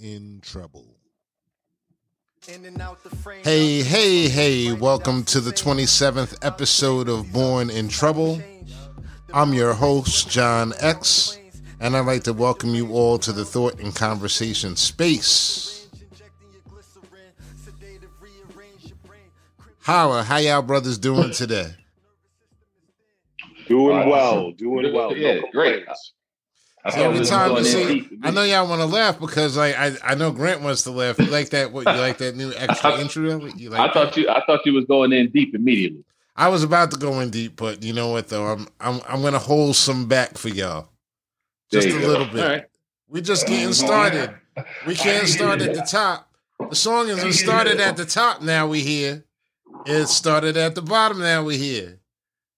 in Trouble. Hey, hey, hey, welcome to the 27th episode of Born in Trouble. I'm your host, John X, and I'd like to welcome you all to the Thought and Conversation space. Holla, how y'all brothers doing today? Doing uh, well, doing well. Yeah, No great. Uh, every time you deep. I know y'all want to laugh because like I, I know Grant wants to laugh. You like that? What you like that new extra intro? You like I thought you I thought you was going in deep immediately. I was about to go in deep, but you know what though? I'm I'm I'm gonna hold some back for y'all. Just a go. little bit. Right. We're just getting started. We can't start at the top. The song isn't started at the top now we here. It started at the bottom now we here.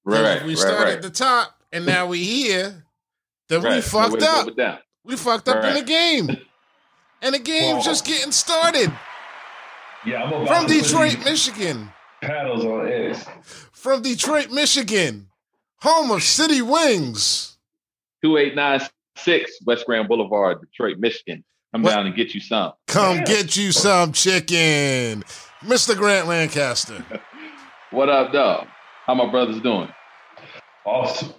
Right, we right, start right. at the top and now we here, we Right. So fucked up. that. We fucked up in the game. And the game's just getting started. Yeah, I'm about From to Detroit, Michigan. paddles on X. From Detroit, Michigan. Home of City Wings. 2896 West Grand Boulevard, Detroit, Michigan. Come What? down and get you some. Come Yeah. get you some chicken. Mr. Grant Lancaster. What up, dog? How my brothers doing? Awesome.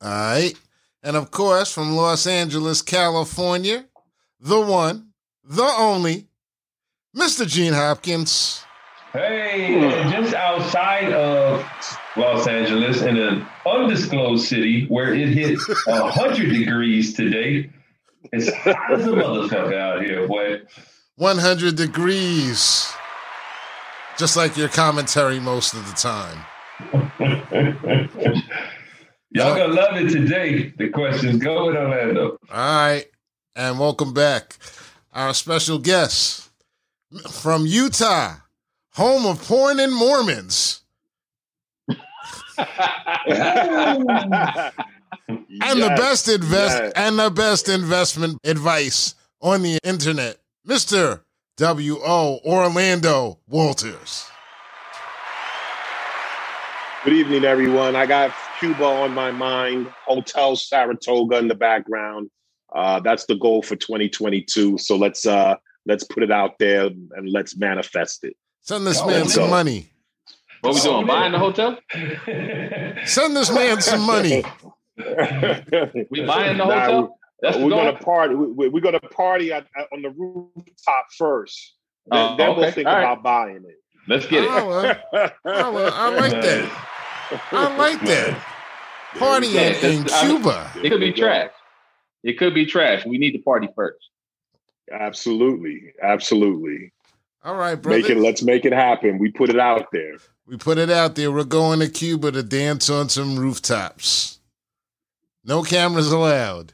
All right. And of course, from Los Angeles, California, the one, the only, Mr. Gene Hopkins. Hey, just outside of Los Angeles, in an undisclosed city where it hit 100 degrees today. It's hot as a motherfucker out here, boy. 100 degrees. Just like your commentary most of the time. Y'all gonna love it today. The questions go in Orlando. All right. And welcome back. Our special guest from Utah, home of porn and Mormons. And the best invest yes. and the best investment advice on the internet, Mr. W.O. Orlando Walters. Good evening, everyone. I got Cuba on my mind. Hotel Saratoga in the background. Uh, that's the goal for 2022. So let's uh, let's put it out there and let's manifest it. Send this Oh, man some go. money. What we doing? Buying the hotel? Send this man some money. We buying the Nah, hotel? That's the we're gonna party. We, we're gonna party at, at- on the rooftop first. Then, Oh, then we'll think All right. about buying it. Let's get it. Oh, well, oh, well, I like that. I like that. Partying Yeah, in that's- I- Cuba. It could be trash. It could be trash. We need to party first. Absolutely, absolutely. All right, brother. Make it. Let's make it happen. We put it out there. We put it out there. We're going to Cuba to dance on some rooftops. No cameras allowed.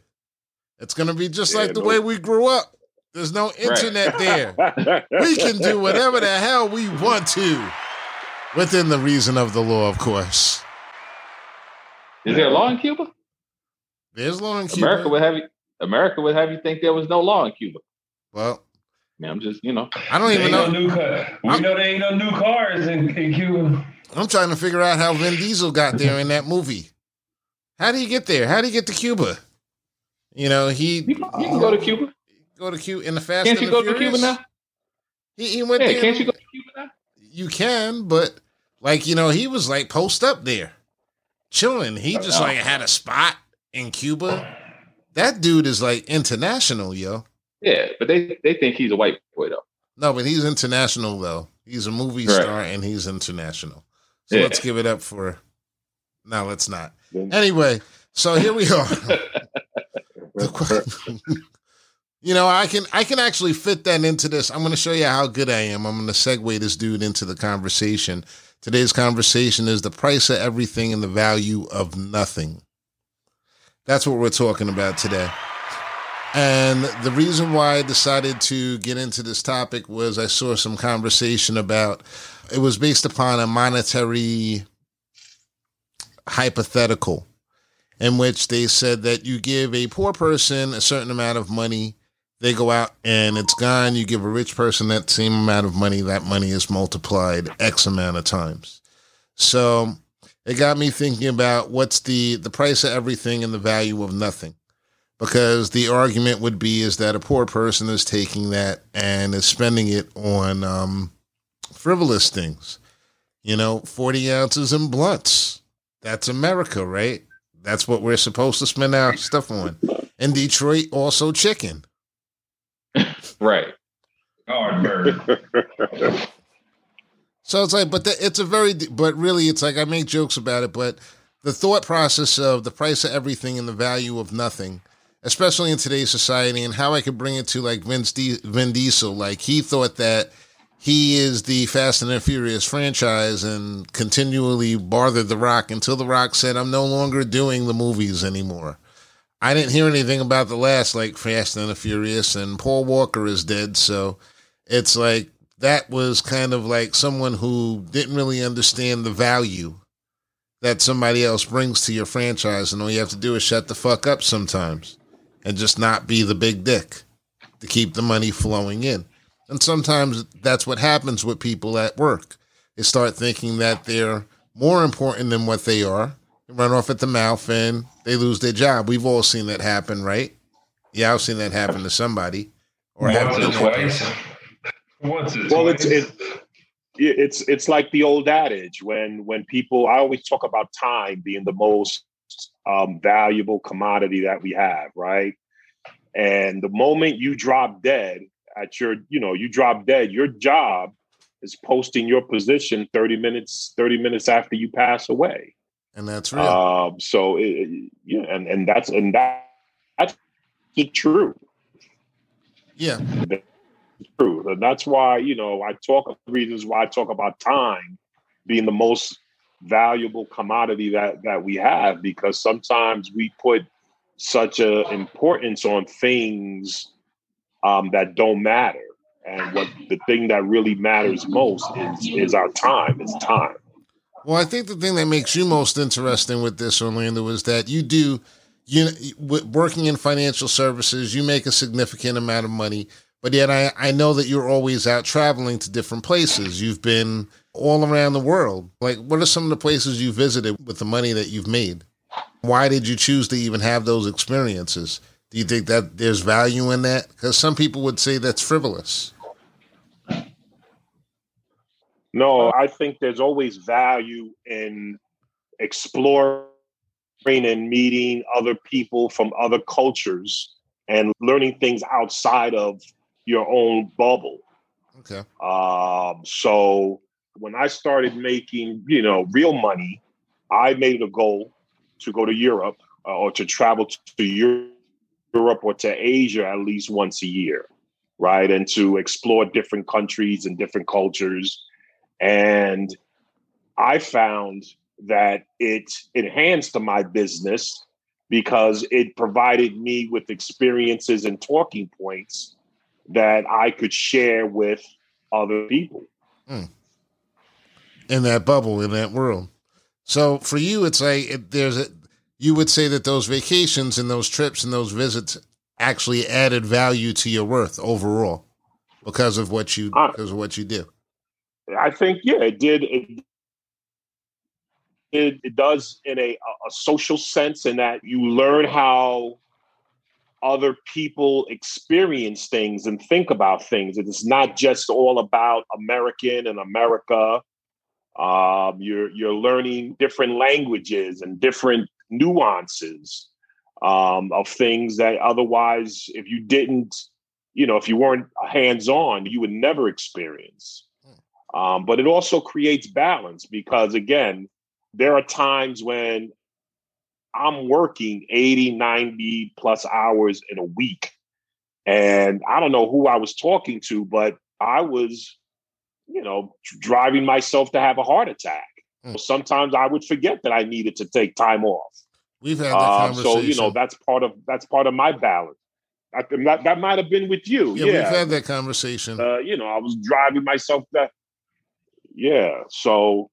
It's going to be just Yeah, like the no- way we grew up. There's no internet there. We can do whatever the hell we want to within the reason of the law, of course. Is there a law in Cuba? There's law in Cuba. America would have you America would have you think there was no law in Cuba. well, I mean, I'm just, you know. I don't even ain't no know. new car. We know there ain't no new cars in, in Cuba. I'm trying to figure out how Vin Diesel got there in that movie. How did he get there? How did he get to Cuba? You know, he You, can- you can go to Cuba. go to Cuba in the Fast Can't you the go to Cuba now? He, he went Yeah, there. can't you go to Cuba now? You can, but like you know, he was like post up there, chilling. He just like had a spot in Cuba. That dude is like international, yo. Yeah, but they, they think he's a white boy though. No, but he's international though. He's a movie Right. star and he's international. So Yeah. let's give it up for. No, let's not. Anyway, so here we are. You know, I can I can actually fit that into this. I'm going to show you how good I am. I'm going to segue this dude into the conversation. Today's conversation is the price of everything and the value of nothing. That's what we're talking about today. And the reason why I decided to get into this topic was I saw some conversation about it was based upon a monetary hypothetical in which they said that you give a poor person a certain amount of money, they go out and it's gone. You give a rich person that same amount of money, that money is multiplied X amount of times. So it got me thinking about what's the the price of everything and the value of nothing. because the argument would be is that a poor person is taking that and is spending it on um, frivolous things. You know, 40 ounces in blunts. That's America, right? That's what we're supposed to spend our stuff on. In Detroit, also chicken. Right. Hard bird. So it's like, but the, it's a very, but really, it's like I make jokes about it, but the thought process of the price of everything and the value of nothing, especially in today's society, and how I could bring it to like Vince D, Vin Diesel, like he thought that he is the Fast and the Furious franchise and continually bothered The Rock until The Rock said, I'm no longer doing the movies anymore. I didn't hear anything about the last like Fast and the Furious, and Paul Walker is dead, so it's like that was kind of like someone who didn't really understand the value that somebody else brings to your franchise, and all you have to do is shut the fuck up sometimes and just not be the big dick to keep the money flowing in. And sometimes that's what happens with people at work. They start thinking that they're more important than what they are, run off at the mouth, and they lose their job. We've all seen that happen, right? Yeah, I've seen that happen to somebody. Once happen or to that twice. Once or well, twice. it's it, it's it's like the old adage when when people. I always talk about time being the most um, valuable commodity that we have, right? And the moment you drop dead at your, you know, you drop dead, your job is posting your position 30 minutes, 30 minutes after you pass away. And that's real. Um, so it, yeah, and, and that's and that that's the truth. yeah. True. And that's why, you know, I talk of the reasons why I talk about time being the most valuable commodity that that we have because sometimes we put such a importance on things um, that don't matter. And what the thing that really matters most is is our time. Is time. Well, I think the thing that makes you most interesting with this, Orlando, is that you do, you working in financial services, you make a significant amount of money, but yet I, I know that you're always out traveling to different places. You've been all around the world. Like, what are some of the places you visited with the money that you've made? Why did you choose to even have those experiences? Do you think that there's value in that? Because some people would say that's frivolous. No, I think there's always value in exploring and meeting other people from other cultures and learning things outside of your own bubble. Okay. Um, so when I started making, you know, real money, I made a goal to go to Europe uh, or to travel to Europe or to Asia at least once a year, right? And to explore different countries and different cultures. And I found that it enhanced my business because it provided me with experiences and talking points that I could share with other people. in that bubble in that world. So for you, it's like it, there's a. You would say that those vacations and those trips and those visits actually added value to your worth overall because of what you Uh, because of what you do. I think, yeah, it did. It, it, it does in a, a social sense, in that you learn how other people experience things and think about things. It's not just all about American and America. Um, you're you're learning different languages and different nuances um, of things that otherwise, if you didn't, you know, if you weren't hands on, you would never experience. Um, but it also creates balance because, again, there are times when I'm working 80, 90 plus hours in a week. And I don't know who I was talking to, but I was, you know, driving myself to have a heart attack. Mm. Sometimes I would forget that I needed to take time off. We've had that Um, conversation. so you know that's part of that's part of my balance. I, that that might have been with you. yeah, Yeah, we've had that conversation. uh, you know, I was driving myself that. Yeah, so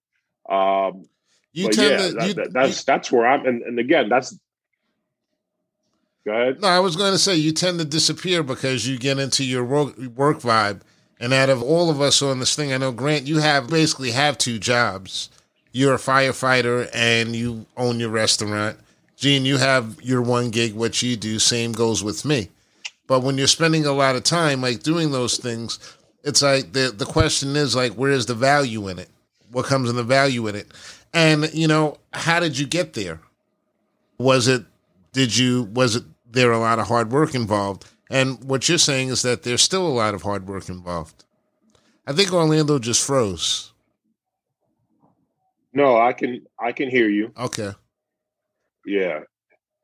um, you but tend yeah, to. that- you, that- that's that's where I'm, and, and again, that's. Go ahead. No, I was going to say you tend to disappear because you get into your work, work vibe. And out of all of us on this thing, I know Grant, you have basically have two jobs. You're a firefighter and you own your restaurant, Gene, you have your one gig, what you do, same goes with me. But when you're spending a lot of time like doing those things, it's like the the question is like where is the value in it? What comes in the value in it? And you know, how did you get there? Was it did you was it there a lot of hard work involved? And what you're saying is that there's still a lot of hard work involved. I think Orlando just froze. No, I can I can hear you. Okay. Yeah.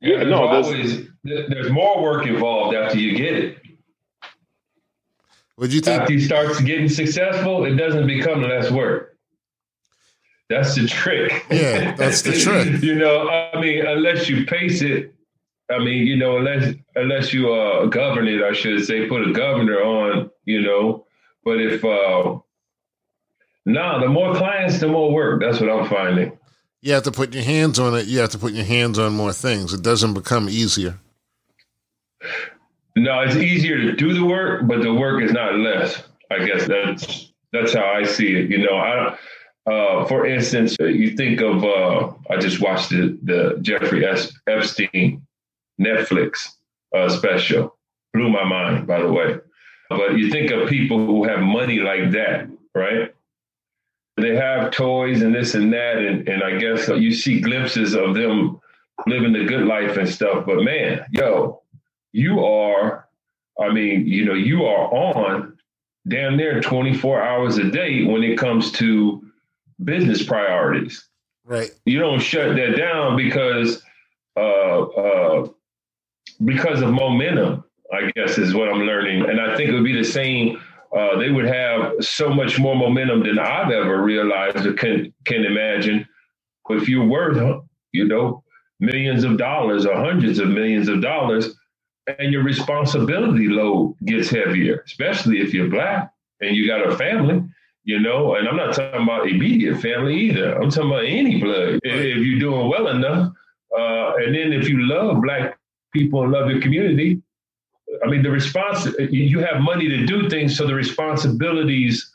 Yeah, Yeah, there's no, there's- always there's more work involved after you get it. Would you think After you start getting successful, it doesn't become less work. That's the trick. Yeah, that's the trick. you know, I mean, unless you pace it, I mean, you know, unless unless you uh govern it, I should say, put a governor on, you know. But if uh nah, the more clients, the more work. That's what I'm finding. you have to put your hands on it, you have to put your hands on more things. It doesn't become easier. No, it's easier to do the work, but the work is not less. I guess that's that's how I see it. You know, I uh, for instance, uh, you think of uh, I just watched the the Jeffrey S. Epstein Netflix uh, special. Blew my mind, by the way. But you think of people who have money like that, right? They have toys and this and that, and, and I guess you see glimpses of them living the good life and stuff. But man, yo, you are, I mean, you know, you are on damn near 24 hours a day when it comes to business priorities. Right. You don't shut that down because uh, uh, because of momentum, I guess is what I'm learning. And I think it would be the same. Uh, they would have so much more momentum than I've ever realized or can can imagine. If you're worth, you know, millions of dollars or hundreds of millions of dollars, and your responsibility load gets heavier, especially if you're black and you got a family, you know. And I'm not talking about immediate family either. I'm talking about any blood. If, you're doing well enough, uh, and then if you love black people and love your community, I mean, the response you have money to do things, so the responsibilities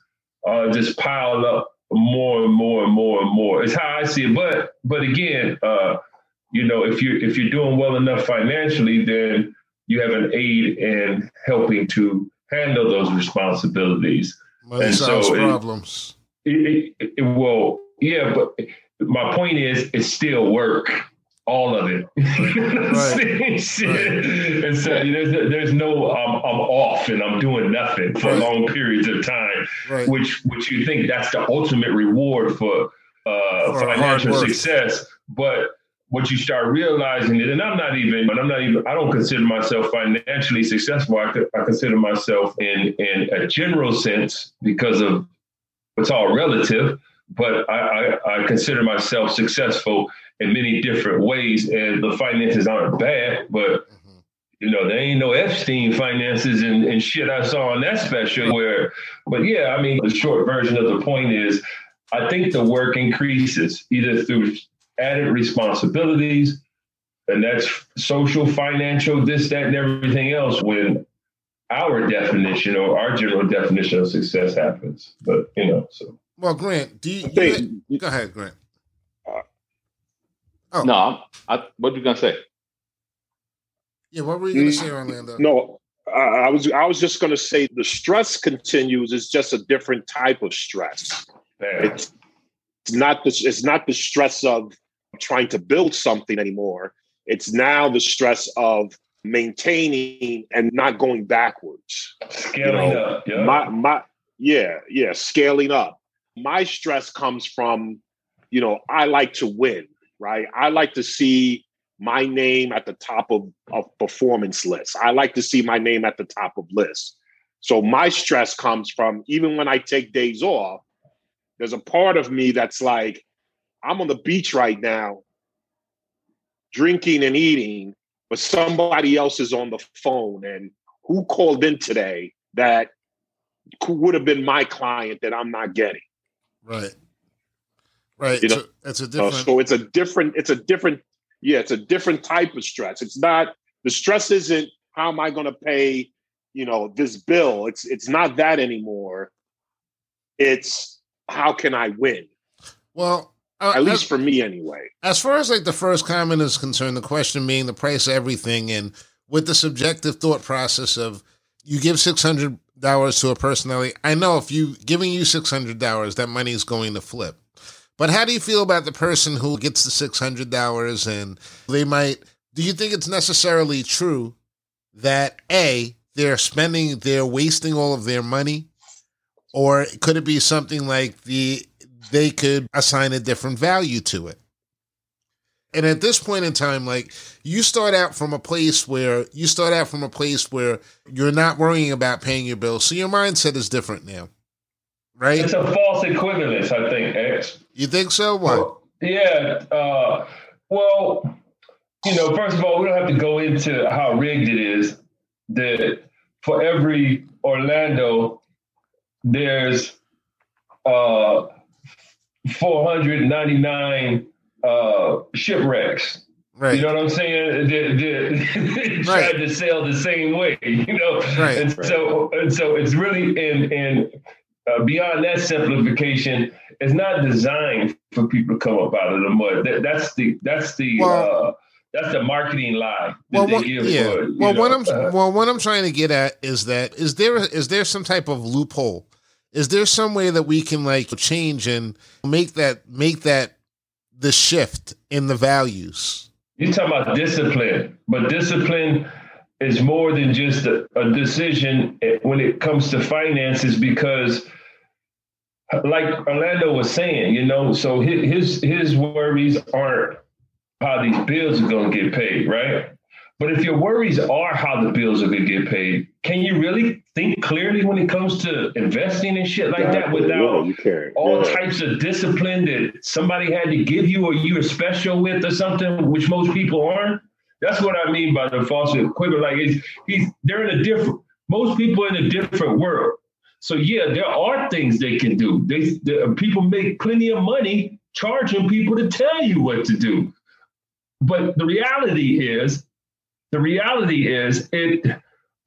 uh, just pile up more and more and more and more. It's how I see it. But but again, uh, you know, if you if you're doing well enough financially, then you have an aid in helping to handle those responsibilities. Money And so it- problems. It, it, it, well, yeah, but my point is, it's still work, all of it. Right. Shit. And so there's there's no I'm, I'm off and I'm doing nothing for Right. long periods of time, right. which which you think that's the ultimate reward for uh, For financial success, but what you start realizing it, and I'm not even, and I'm not even, I don't consider myself financially successful. I, I consider myself in in a general sense because of it's all relative, but I, I, I consider myself successful in many different ways, and the finances aren't bad, but Mhm. you know, there ain't no Epstein finances and, and shit I saw on that special where, but yeah, I mean, the short version of the point is I think the work increases either through added responsibilities, and that's social, financial, this, that, and everything else when our definition or our general definition of success happens. But, you know, so. Well, Grant, do you, think- you go ahead, Grant. Uh, no, I'm, I, what you gonna say? Yeah, what were you going to say, Orlando? No, I I was I was just going to say the stress continues. It's just a different type of stress. Man. It's, it's not the it's not the stress of trying to build something anymore. It's now the stress of maintaining and not going backwards. Scaling know, up. Yeah. My my yeah yeah scaling up. My stress comes from you know I like to win, right? I like to see my name at the top of, of performance lists. I like to see my name at the top of lists. So my stress comes from even when I take days off, there's a part of me that's like, I'm on the beach right now, drinking and eating, but somebody else is on the phone. And who called in today that would have been my client that I'm not getting? Right. Right. You so know, it's a Uh, different. so it's a different, it's a different, yeah, it's a different type of stress. It's not the stress isn't how am I going to pay, you know, this bill. It's it's not that anymore. It's how can I win? well, Uh, At least as, for me, anyway. As far as like the first comment is concerned, the question being the price of everything, and with the subjective thought process of you give six hundred dollars to a personality. I know if you giving you six hundred dollars, that money is going to flip. But how do you feel about the person who gets the six hundred dollars and they might? Do you think it's necessarily true that a they're spending, they're wasting all of their money, or could it be something like the they could assign a different value to it? And at this point in time, like you start out from a place where you start out from a place where you're not worrying about paying your bills. So your mindset is different now. Right? It's a false equivalence, I think, X. You think so? What? Yeah. Uh, well, you know, first of all, we don't have to go into how rigged it is that for every Orlando, there's uh, 499 uh, shipwrecks. Right. You know what I'm saying? They, they, tried right. to sail the same way, you know. Right. And right. so, and so it's really and and uh, beyond that simplification. It's not designed for people to come up out of the mud. That, that's the that's the well, uh, that's the marketing lie. well, what, yeah. For, well, know? what I'm well, what I'm trying to get at is that is there is there some type of loophole? Is there some way that we can like change and make that make that the shift in the values. You talk about discipline, but discipline is more than just a, a decision when it comes to finances because like Orlando was saying, you know, so his his worries aren't how these bills are going to get paid, right? But if your worries are how the bills are going to get paid, can you really think clearly when it comes to investing and shit like that without yeah, all types of discipline that somebody had to give you or you were special with or something, which most people aren't? That's what I mean by the false equivalent. Like it's, he's they're in a different. Most people in a different world. So yeah, there are things they can do. They, they people make plenty of money charging people to tell you what to do. But the reality is the reality is it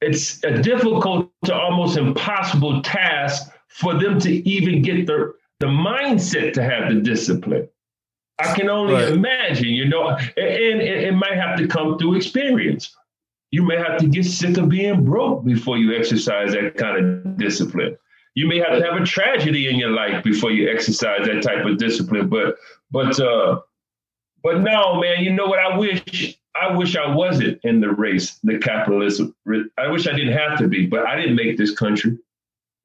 it's a difficult to almost impossible task for them to even get the the mindset to have the discipline. I can only right. imagine, you know, and, and it, it might have to come through experience. You may have to get sick of being broke before you exercise that kind of discipline. You may have to have a tragedy in your life before you exercise that type of discipline. But but uh but no, man, you know what I wish I wish I wasn't in the race, the capitalism. I wish I didn't have to be, but I didn't make this country.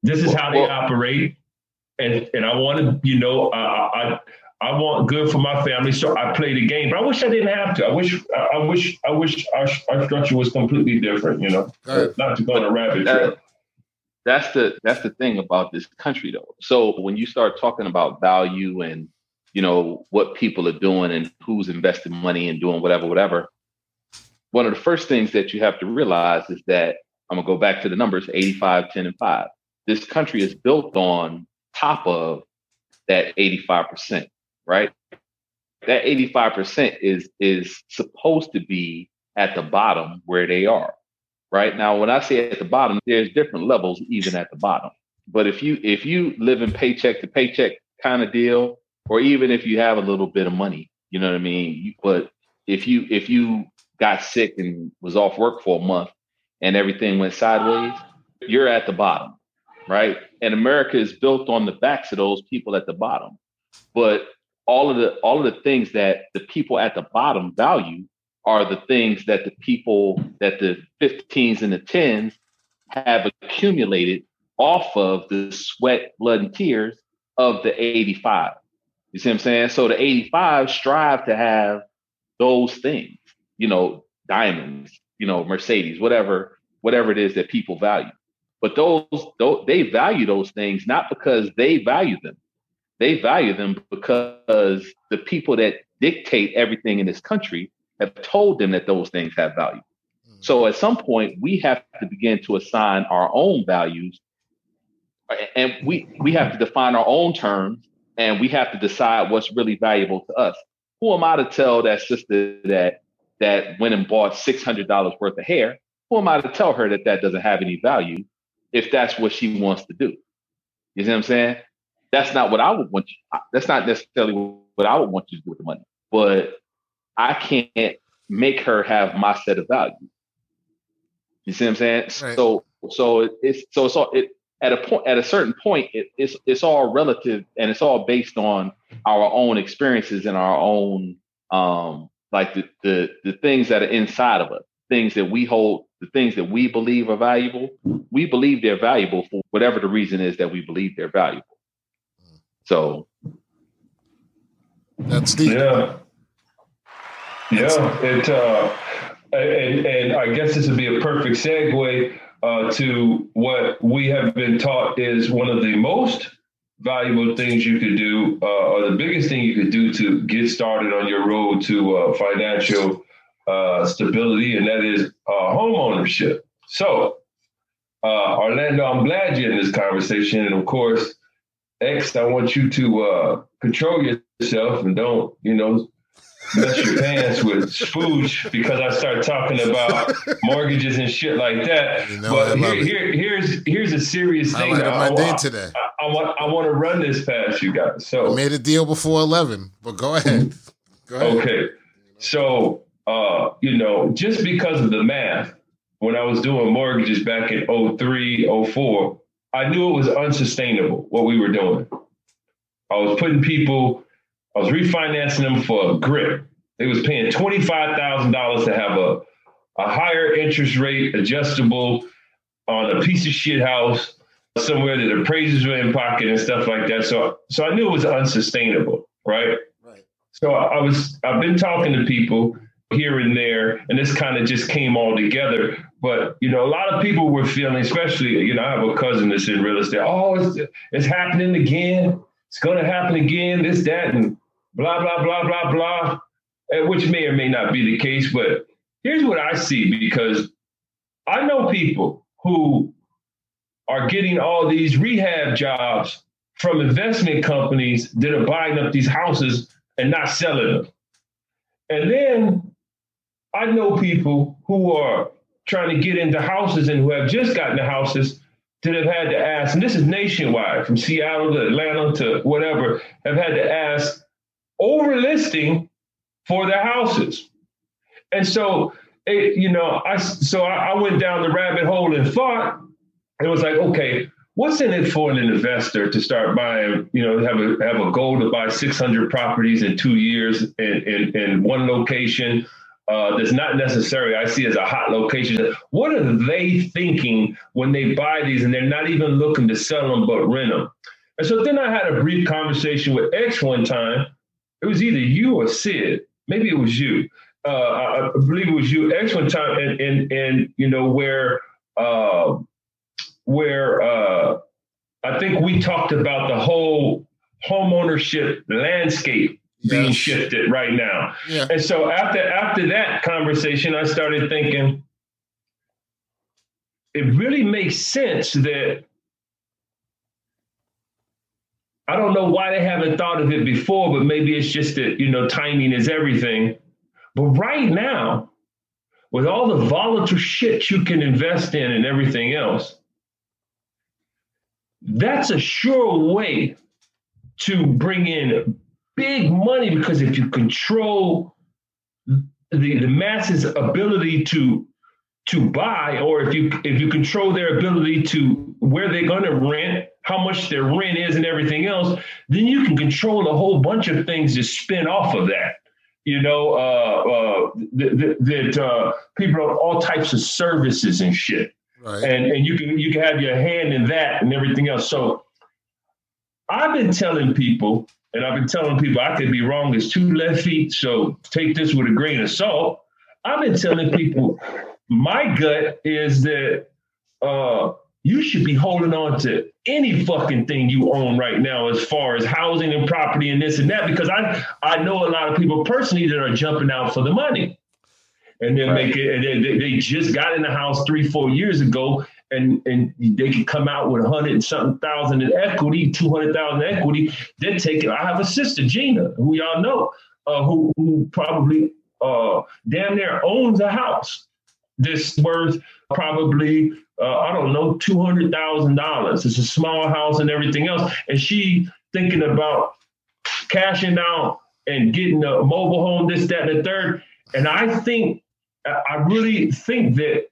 This is how they well, operate, and and I want to, you know, I, I I want good for my family, so I play the game. But I wish I didn't have to. I wish I wish I wish our, our structure was completely different. You know, not to go on a rabbit trail. That's the that's the thing about this country, though. So when you start talking about value and you know what people are doing and who's investing money and doing whatever, whatever, one of the first things that you have to realize is that I'm gonna go back to the numbers 85, 10, and 5. This country is built on top of that 85%, right? That 85% is is supposed to be at the bottom where they are. Right now, when I say at the bottom, there's different levels even at the bottom. But if you if you live in paycheck to paycheck kind of deal, or even if you have a little bit of money, you know what I mean. But if you if you got sick and was off work for a month and everything went sideways, you're at the bottom, right? And America is built on the backs of those people at the bottom. But all of the all of the things that the people at the bottom value are the things that the people that the 15s and the 10s have accumulated off of the sweat, blood, and tears of the 85. You see what I'm saying? So the 85 strive to have those things you know, diamonds, you know, Mercedes, whatever, whatever it is that people value. But those, those they value those things not because they value them. They value them because the people that dictate everything in this country have told them that those things have value. Mm-hmm. So at some point, we have to begin to assign our own values, and we we have to define our own terms, and we have to decide what's really valuable to us. Who am I to tell that sister that that went and bought $600 worth of hair, who am I to tell her that that doesn't have any value if that's what she wants to do? You see what I'm saying? That's not what I would want. You, that's not necessarily what I would want you to do with the money. But I can't make her have my set of values. You see what I'm saying? Right. So so it's so it's all it at a point at a certain point it, it's it's all relative and it's all based on our own experiences and our own um like the the the things that are inside of us things that we hold the things that we believe are valuable we believe they're valuable for whatever the reason is that we believe they're valuable. So. That's the yeah. Yeah it uh and, and i guess this would be a perfect segue uh, to what we have been taught is one of the most valuable things you could do, uh, or the biggest thing you could do to get started on your road to uh, financial uh, stability, and that is uh, home ownership. So, uh, Orlando, I'm glad you're in this conversation, and of course, X, I want you to control yourself and don't, you know, mess your pants with spooge because I start talking about mortgages and shit like that. You know, but here, here, here's here's a serious thing. I my day today. I, I, want I want to run this past you guys. So I made a deal before eleven, but go ahead. Go ahead. Okay, so uh, you know, just because of the math, when I was doing mortgages back in 03, 04, I knew it was unsustainable what we were doing. I was putting people I was refinancing them for a grip. They was paying $25,000 to have a, a higher interest rate adjustable on a piece of shit house somewhere that appraisers were in pocket and stuff like that. So so I knew it was unsustainable, right? Right. So I was I've been talking to people here and there, and this kind of just came all together. But you know, a lot of people were feeling, especially you know, I have a cousin that's in real estate. Oh, it's it's happening again. It's going to happen again. This, that, and blah, blah, blah, blah, blah, uh, which may or may not be the case. But here's what I see because I know people who are getting all these rehab jobs from investment companies that are buying up these houses and not selling them. And then I know people who are trying to get into houses and who have just gotten the houses that have had to ask, and this is nationwide from Seattle to Atlanta to whatever, have had to ask overlisting for their houses. And so, it, you know, I so I, I went down the rabbit hole and thought it was like, okay, what's in it for an investor to start buying, you know, have a have a goal to buy 600 properties in two years in, in, in one location uh, that's not necessary I see as a hot location. What are they thinking when they buy these and they're not even looking to sell them but rent them? And so then I had a brief conversation with X one time it was either you or Sid. Maybe it was you. Uh, I, believe it was you. X one time, and and and you know where uh, where uh, I think we talked about the whole home ownership landscape yes. being shifted right now. Yeah. And so after after that conversation, I started thinking it really makes sense that I don't know why they haven't thought of it before, but maybe it's just that, you know, timing is everything. But right now, with all the volatile shit you can invest in and everything else, that's a sure way to bring in big money because if you control the, the masses' ability to to buy, or if you if you control their ability to where they're going to rent, how much their rent is, and everything else, then you can control a whole bunch of things that spin off of that. You know, uh, uh, that, that uh, people have all types of services and shit, right. and and you can you can have your hand in that and everything else. So I've been telling people, and I've been telling people I could be wrong. There's two left feet, so take this with a grain of salt. I've been telling people my gut is that uh, you should be holding on to any fucking thing you own right now as far as housing and property and this and that because I I know a lot of people personally that are jumping out for the money. And then right. make it and they, they just got in the house three four years ago and and they could come out with a hundred and something thousand in equity two hundred thousand equity. Then take it I have a sister Gina who y'all know uh, who who probably uh, damn near owns a house. This worth probably uh, I don't know two hundred thousand dollars. It's a small house and everything else, and she thinking about cashing out and getting a mobile home, this, that, and the third. And I think, I really think that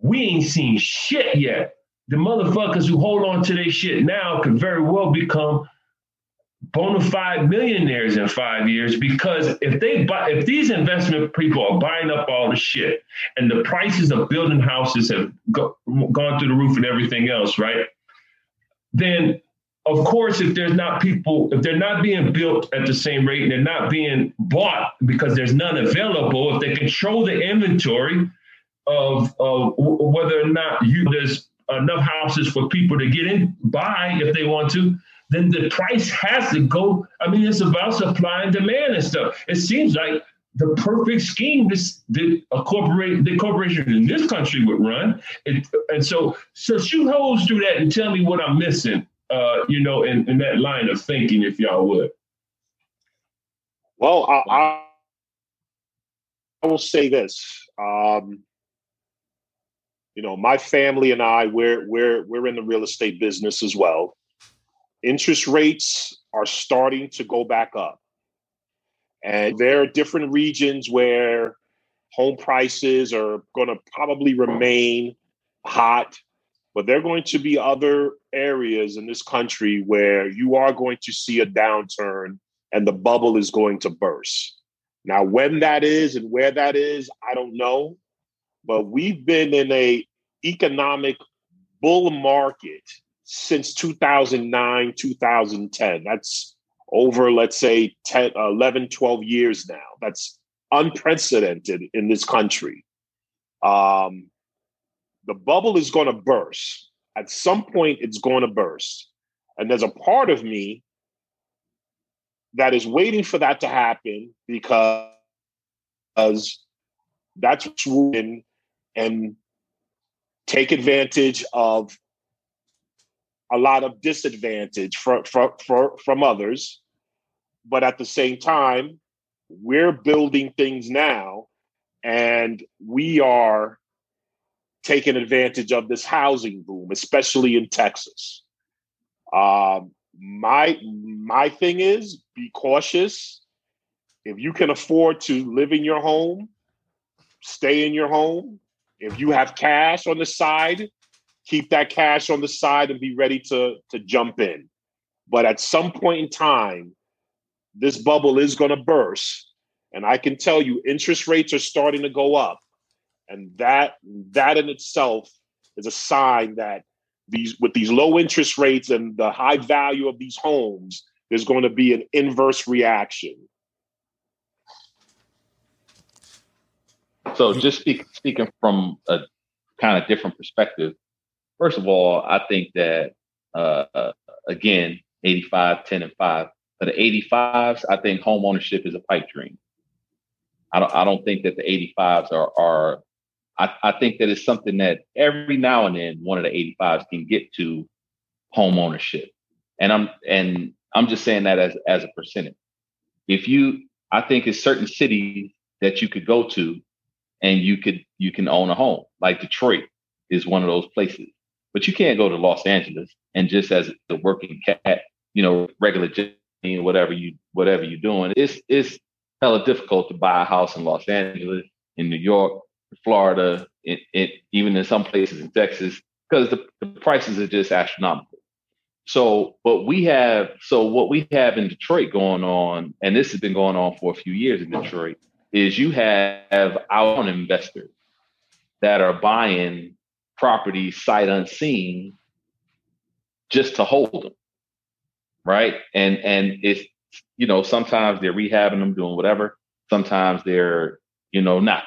we ain't seen shit yet. The motherfuckers who hold on to their shit now could very well become bona fide millionaires in five years because if they buy if these investment people are buying up all the shit and the prices of building houses have go, gone through the roof and everything else right? Then of course if there's not people if they're not being built at the same rate and they're not being bought because there's none available if they control the inventory of, of whether or not you there's enough houses for people to get in buy if they want to then the price has to go. I mean, it's about supply and demand and stuff. It seems like the perfect scheme this the a corporate the corporation in this country would run. It, and so so shoot holes through that and tell me what I'm missing. Uh, you know, in, in that line of thinking, if y'all would. Well, I, I, I will say this. Um, you know, my family and I, we're we're we're in the real estate business as well interest rates are starting to go back up. And there are different regions where home prices are going to probably remain hot, but there are going to be other areas in this country where you are going to see a downturn and the bubble is going to burst. Now, when that is and where that is, I don't know, but we've been in a economic bull market since 2009, 2010. That's over, let's say, 10, 11, 12 years now. That's unprecedented in this country. Um, the bubble is going to burst. At some point, it's going to burst. And there's a part of me that is waiting for that to happen because that's what's and take advantage of a lot of disadvantage for, for, from others. But at the same time, we're building things now and we are taking advantage of this housing boom, especially in Texas. Um, my my thing is be cautious. If you can afford to live in your home, stay in your home. If you have cash on the side, keep that cash on the side and be ready to to jump in. But at some point in time, this bubble is going to burst, and I can tell you, interest rates are starting to go up, and that that in itself is a sign that these with these low interest rates and the high value of these homes, there's going to be an inverse reaction. So, just speak, speaking from a kind of different perspective, First of all, I think that uh, again, 85, 10, and 5. For the 85s, I think home ownership is a pipe dream. I don't I don't think that the 85s are are I, I think that it's something that every now and then one of the 85s can get to home ownership. And I'm and I'm just saying that as as a percentage. If you I think it's certain cities that you could go to and you could you can own a home. Like Detroit is one of those places. But you can't go to Los Angeles and just as the working cat, you know, regular whatever you whatever you're doing. It's it's hella difficult to buy a house in Los Angeles, in New York, Florida, it, it even in some places in Texas, because the, the prices are just astronomical. So, but we have so what we have in Detroit going on, and this has been going on for a few years in Detroit, is you have our own investors that are buying property sight unseen just to hold them right? And and it's you know sometimes they're rehabbing them doing whatever. Sometimes they're you know not.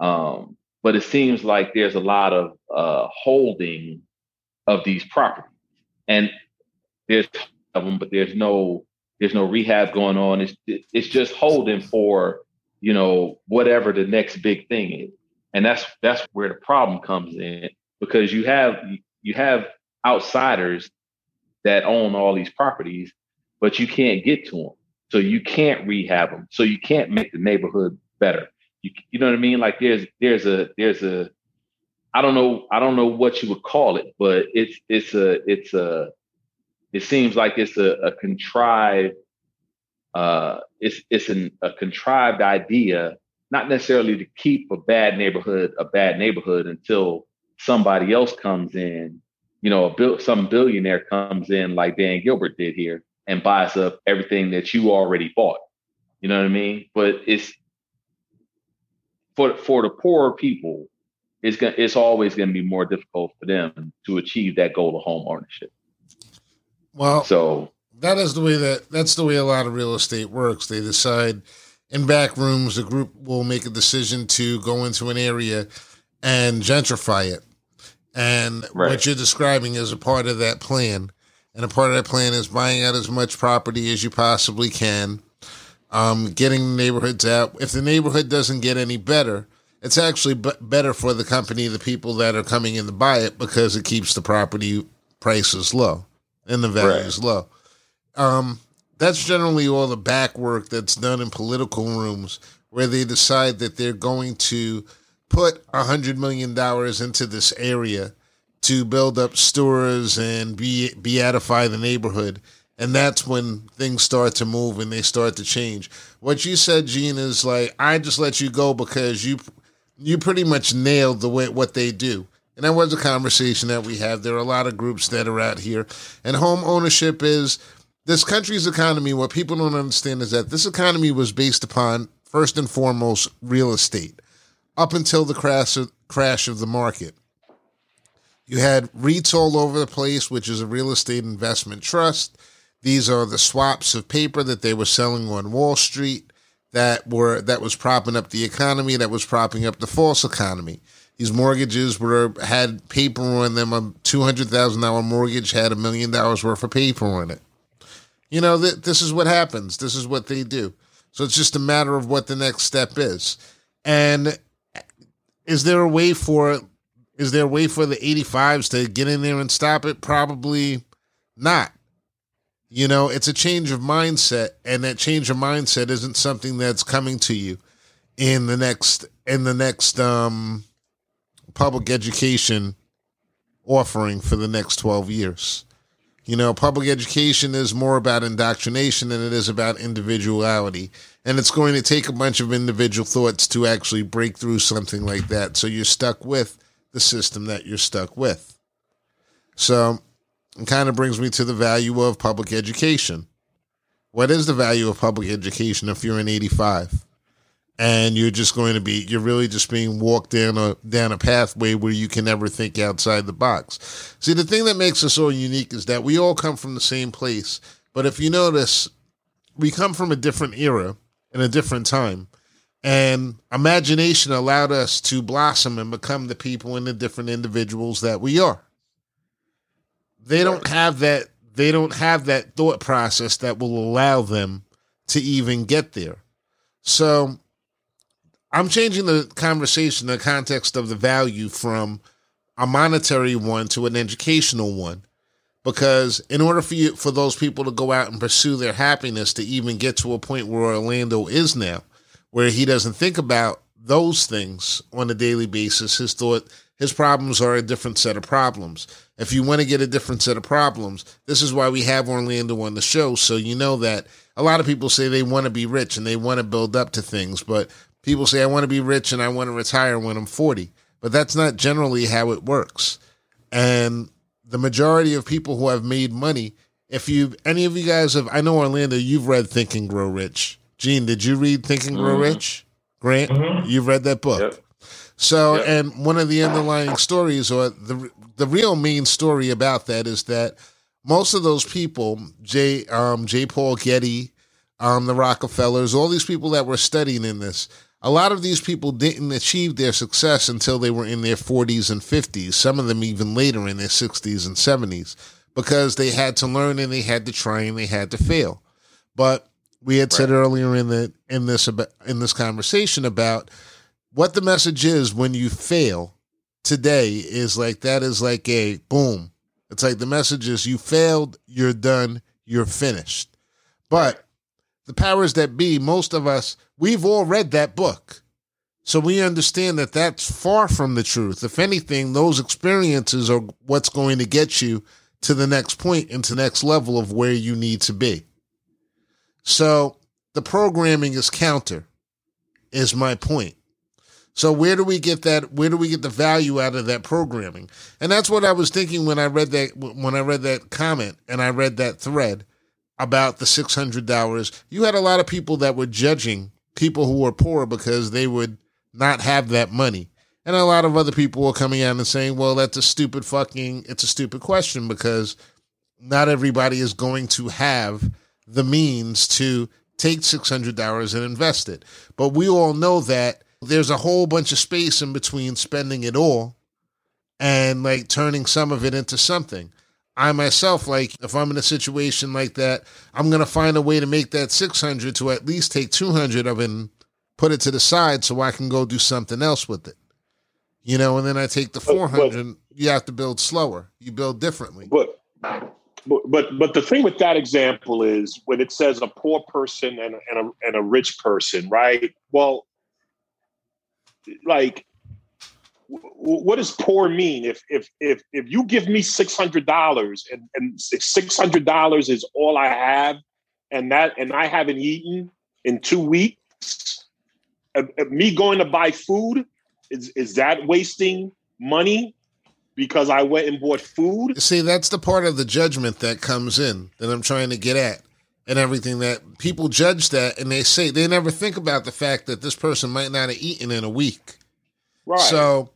Um but it seems like there's a lot of uh holding of these properties. And there's of them but there's no there's no rehab going on. It's it's just holding for you know whatever the next big thing is and that's that's where the problem comes in because you have you have outsiders that own all these properties but you can't get to them so you can't rehab them so you can't make the neighborhood better. You, you know what i mean? Like there's there's a there's a i don't know i don't know what you would call it but it's it's a it's a it seems like it's a, a contrived uh, it's it's an, a contrived idea, not necessarily to keep a bad neighborhood a bad neighborhood until somebody else comes in. You know, a bil- some billionaire comes in like Dan Gilbert did here and buys up everything that you already bought. You know what I mean? But it's for for the poorer people, it's gonna it's always going to be more difficult for them to achieve that goal of home ownership. Well, so that is the way that that's the way a lot of real estate works. They decide in back rooms, a group will make a decision to go into an area and gentrify it. And right. what you're describing is a part of that plan. And a part of that plan is buying out as much property as you possibly can, um, getting the neighborhoods out. If the neighborhood doesn't get any better, it's actually b- better for the company, the people that are coming in to buy it, because it keeps the property prices low and the values right. low. Um, that's generally all the back work that's done in political rooms where they decide that they're going to put a hundred million dollars into this area to build up stores and be beatify the neighborhood. And that's when things start to move and they start to change. What you said, Gene, is like I just let you go because you you pretty much nailed the way what they do. And that was a conversation that we had. There are a lot of groups that are out here, and home ownership is this country's economy. What people don't understand is that this economy was based upon first and foremost real estate, up until the crash of, crash of the market. You had REITs all over the place, which is a real estate investment trust. These are the swaps of paper that they were selling on Wall Street that were that was propping up the economy, that was propping up the false economy. These mortgages were had paper on them. A two hundred thousand dollar mortgage had a million dollars worth of paper on it. You know, th- this is what happens. This is what they do. So it's just a matter of what the next step is. And is there a way for is there a way for the 85s to get in there and stop it? Probably not. You know, it's a change of mindset, and that change of mindset isn't something that's coming to you in the next in the next um, public education offering for the next 12 years. You know, public education is more about indoctrination than it is about individuality. And it's going to take a bunch of individual thoughts to actually break through something like that. So you're stuck with the system that you're stuck with. So it kind of brings me to the value of public education. What is the value of public education if you're in 85? And you're just going to be you're really just being walked down a down a pathway where you can never think outside the box. See, the thing that makes us so unique is that we all come from the same place, but if you notice, we come from a different era and a different time. And imagination allowed us to blossom and become the people and the different individuals that we are. They don't have that they don't have that thought process that will allow them to even get there. So I'm changing the conversation, the context of the value from a monetary one to an educational one. Because in order for you for those people to go out and pursue their happiness to even get to a point where Orlando is now, where he doesn't think about those things on a daily basis, his thought his problems are a different set of problems. If you want to get a different set of problems, this is why we have Orlando on the show. So you know that a lot of people say they want to be rich and they want to build up to things, but People say, I want to be rich and I want to retire when I'm 40. But that's not generally how it works. And the majority of people who have made money, if you, any of you guys have, I know Orlando, you've read Think and Grow Rich. Gene, did you read Think and Grow mm-hmm. Rich? Grant, mm-hmm. you've read that book. Yep. So, yep. and one of the underlying stories, or the the real main story about that, is that most of those people, J. Um, J. Paul Getty, um, the Rockefellers, all these people that were studying in this, a lot of these people didn't achieve their success until they were in their 40s and 50s, some of them even later in their 60s and 70s, because they had to learn and they had to try and they had to fail. But we had right. said earlier in the in this in this conversation about what the message is when you fail today is like that is like a boom. It's like the message is you failed, you're done, you're finished. But the powers that be, most of us, we've all read that book. So we understand that that's far from the truth. If anything, those experiences are what's going to get you to the next point and to the next level of where you need to be. So the programming is counter, is my point. So where do we get that? Where do we get the value out of that programming? And that's what I was thinking when I read that when I read that comment and I read that thread about the six hundred dollars. You had a lot of people that were judging people who were poor because they would not have that money. And a lot of other people were coming out and saying, well, that's a stupid fucking, it's a stupid question because not everybody is going to have the means to take $600 and invest it. But we all know that there's a whole bunch of space in between spending it all and like turning some of it into something. I myself, like, if I'm in a situation like that, I'm going to find a way to make that 600 to at least take 200 of it and put it to the side so I can go do something else with it. You know, and then I take the 400, but, you have to build slower. You build differently. But but but the thing with that example is when it says a poor person and, and a and a rich person, right? Well, like what does poor mean if if if if you give me six hundred dollars and and six hundred dollars is all I have and that and I haven't eaten in two weeks uh, uh, me going to buy food is is that wasting money because I went and bought food. See, that's the part of the judgment that comes in that I'm trying to get at and everything that people judge that and they say they never think about the fact that this person might not have eaten in a week. Right. So,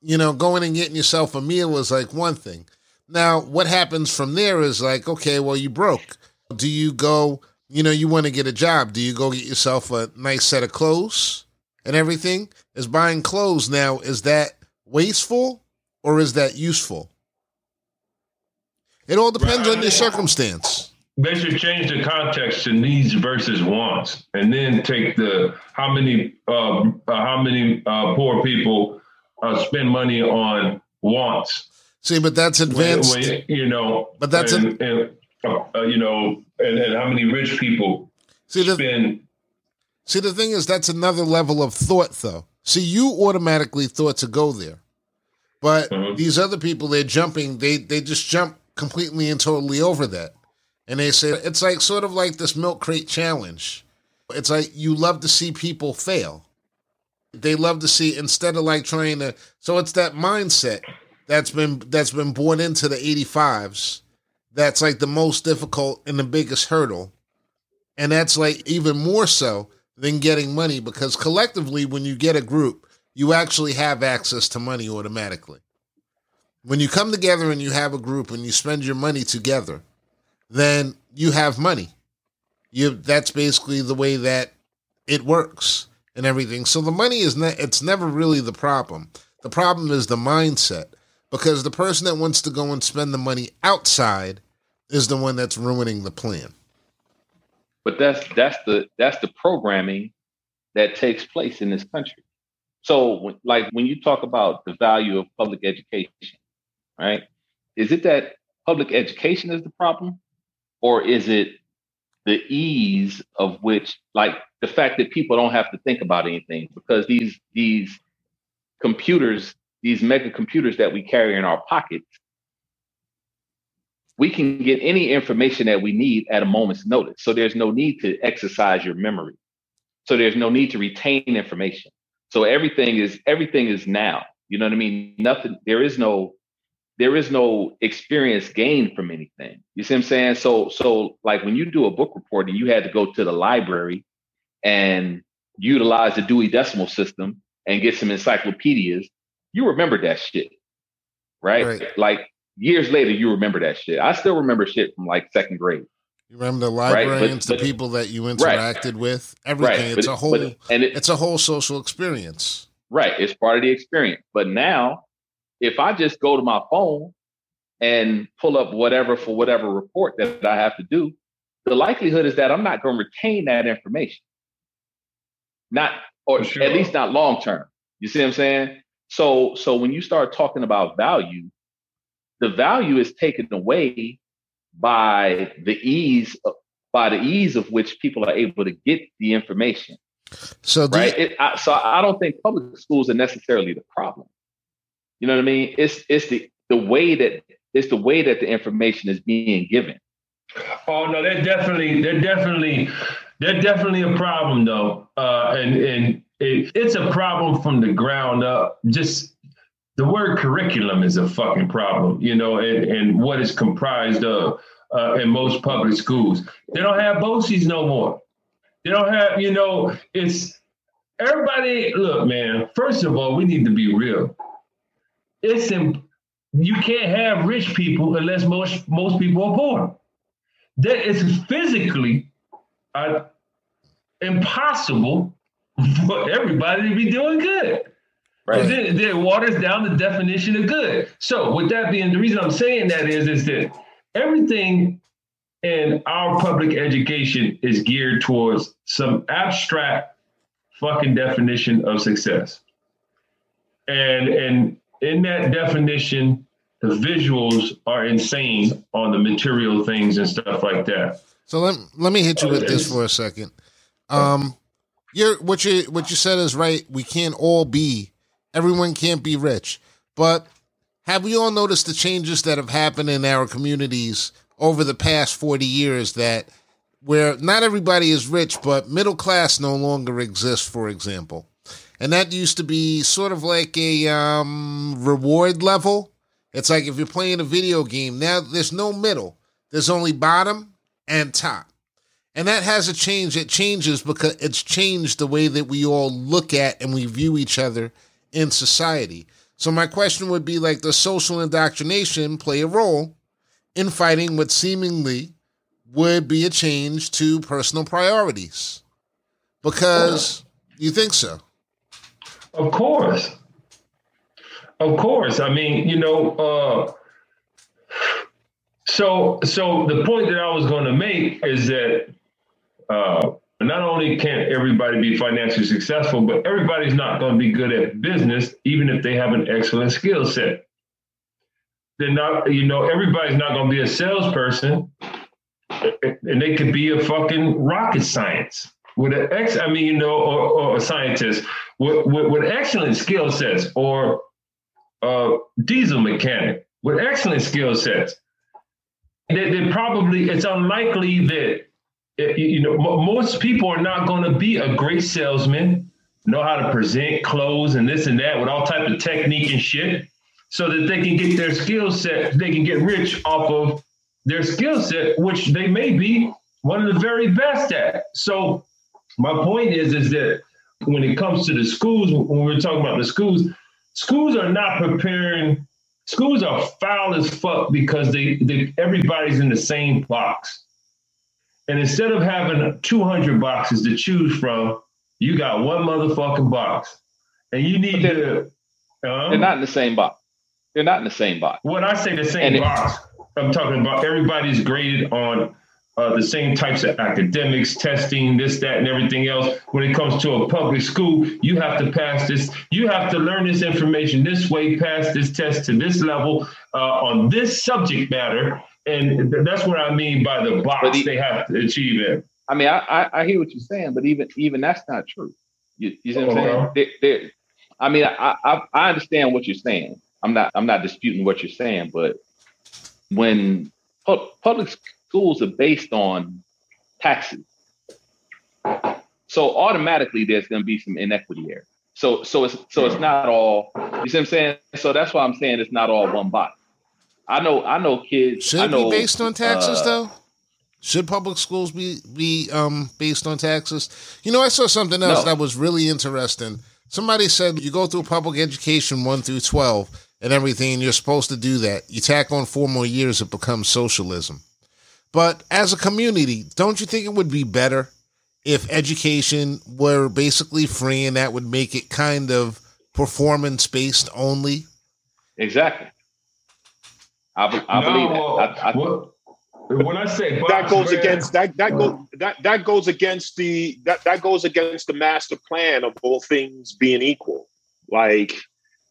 you know, going and getting yourself a meal is like one thing. Now, what happens from there is like, okay, well, you broke. Do you go, you know, you want to get a job? Do you go get yourself a nice set of clothes and everything? Is buying clothes now, is that wasteful or is that useful? It all depends right. on your circumstance. They should change the context to needs versus wants, and then take the how many uh, uh, how many uh, poor people uh, spend money on wants. See, but that's advanced. When, when, you know, but that's and, and uh, you know, and, and, how many rich people see the, spend. See, the thing is, that's another level of thought, though. See, you automatically thought to go there. But mm-hmm. these other people, they're jumping, they they just jump completely and totally over that. And they say it's like sort of like this milk crate challenge. It's like you love to see people fail. They love to see instead of like trying to so it's that mindset that's been that's been born into the 85s that's like the most difficult and the biggest hurdle. And that's like even more so than getting money because collectively when you get a group you actually have access to money automatically. When you come together and you have a group and you spend your money together, then you have money. You that's basically the way that it works and everything. So the money is not it's never really the problem. The problem is the mindset because the person that wants to go and spend the money outside is the one that's ruining the plan. But that's that's the that's the programming that takes place in this country. So, like when you talk about the value of public education, right? Is it that public education is the problem, or is it the ease of which, like the fact that people don't have to think about anything because these these computers, these mega computers that we carry in our pockets, we can get any information that we need at a moment's notice. So there's no need to exercise your memory. So there's no need to retain information. So everything is everything is now. You know what I mean? Nothing. There is no there is no experience gained from anything. You see what I'm saying? So so like when you do a book report and you had to go to the library and utilize the Dewey Decimal System and get some encyclopedias, you remember that shit, right? right? Like years later, you remember that shit. I still remember shit from like second grade. You remember the librarians, right? but, but, the people that you interacted right. with, everything. It's but, a whole and it, it's a whole social experience. Right. It's part of the experience. But now, if I just go to my phone and pull up whatever for whatever report that I have to do, the likelihood is that I'm not going to retain that information. Not or sure. at least not long term. You see what I'm saying? So so when you start talking about value, the value is taken away by the ease by the ease of which people are able to get the information. So, right? You- it, I, so I don't think public schools are necessarily the problem. You know what I mean? It's it's the the way that it's the way that the information is being given. Oh no, they're definitely they're definitely They're definitely a problem, though, uh, and and it, it's a problem from the ground up. Just the word curriculum is a fucking problem, you know, and, and what it's comprised of uh, in most public schools. They don't have BOCES no more. They don't have, you know, it's everybody. Look, man. First of all, we need to be real. It's in, you can't have rich people unless most most people are poor. That is physically uh, impossible for everybody to be doing good. Right. Then, then it waters down the definition of good. So, with that being the reason I'm saying that is, is that everything in our public education is geared towards some abstract fucking definition of success. And and in that definition, the visuals are insane on the material things and stuff like that. So let, let me hit you with this for a second. Um you're what you what you said is right. We can't all be everyone can't be rich. But have we all noticed the changes that have happened in our communities over the past 40 years that where not everybody is rich, but middle class no longer exists, for example. And that used to be sort of like a um, reward level. It's like if you're playing a video game, now there's no middle, there's only bottom and top. And that has a change. It changes because it's changed the way that we all look at and we view each other in society. So, my question would be like, does social indoctrination play a role in fighting what seemingly would be a change to personal priorities? Because you think so. Of course. Of course. I mean, you know, uh, so so the point that I was going to make is that uh, not only can't everybody be financially successful, but everybody's not going to be good at business, even if they have an excellent skill set. They're not, you know, everybody's not going to be a salesperson, and they could be a fucking rocket science with an ex, I mean, you know, or, or a scientist with, with, with excellent skill sets, or a diesel mechanic with excellent skill sets. They, they probably, it's unlikely that eh, you know, most people are not going to be a great salesman, know how to present clothes and this and that with all type of technique and shit, so that they can get their skill set, they can get rich off of their skill set, which they may be one of the very best at. So my point is, is that when it comes to the schools, when we're talking about the schools, schools are not preparing. Schools are foul as fuck because they, they everybody's in the same box. And instead of having 200 boxes to choose from, you got one motherfucking box. And you need to. Um, they're not in the same box. They're not in the same box. When I say the same and box, it, I'm talking about everybody's graded on uh, the same types of academics, testing, this, that, and everything else. When it comes to a public school, you have to pass this, you have to learn this information this way, pass this test to this level uh, on this subject matter and that's what I mean by the box they have to achieve it. I mean, I, I, I hear what you're saying, but even even that's not true. You, you see what I'm saying? They, they, I mean, I, I I understand what you're saying. I'm not I'm not disputing what you're saying, but when pu- public schools are based on taxes, so automatically there's going to be some inequity there. So so it's so it's not all. You see what I'm saying? So that's why I'm saying it's not all one box. I know, I know kids. Should it know, be based on taxes uh, though? Should public schools be be um, based on taxes? You know, I saw something else no. that was really interesting. Somebody said you go through public education one through twelve and everything, and you're supposed to do that. You tack on four more years, it becomes socialism. But as a community, don't you think it would be better if education were basically free and that would make it kind of performance based only? Exactly. I, I no, believe that. I, I, when I say box, that goes man, against that that go that that goes against the that that goes against the master plan of all things being equal. Like,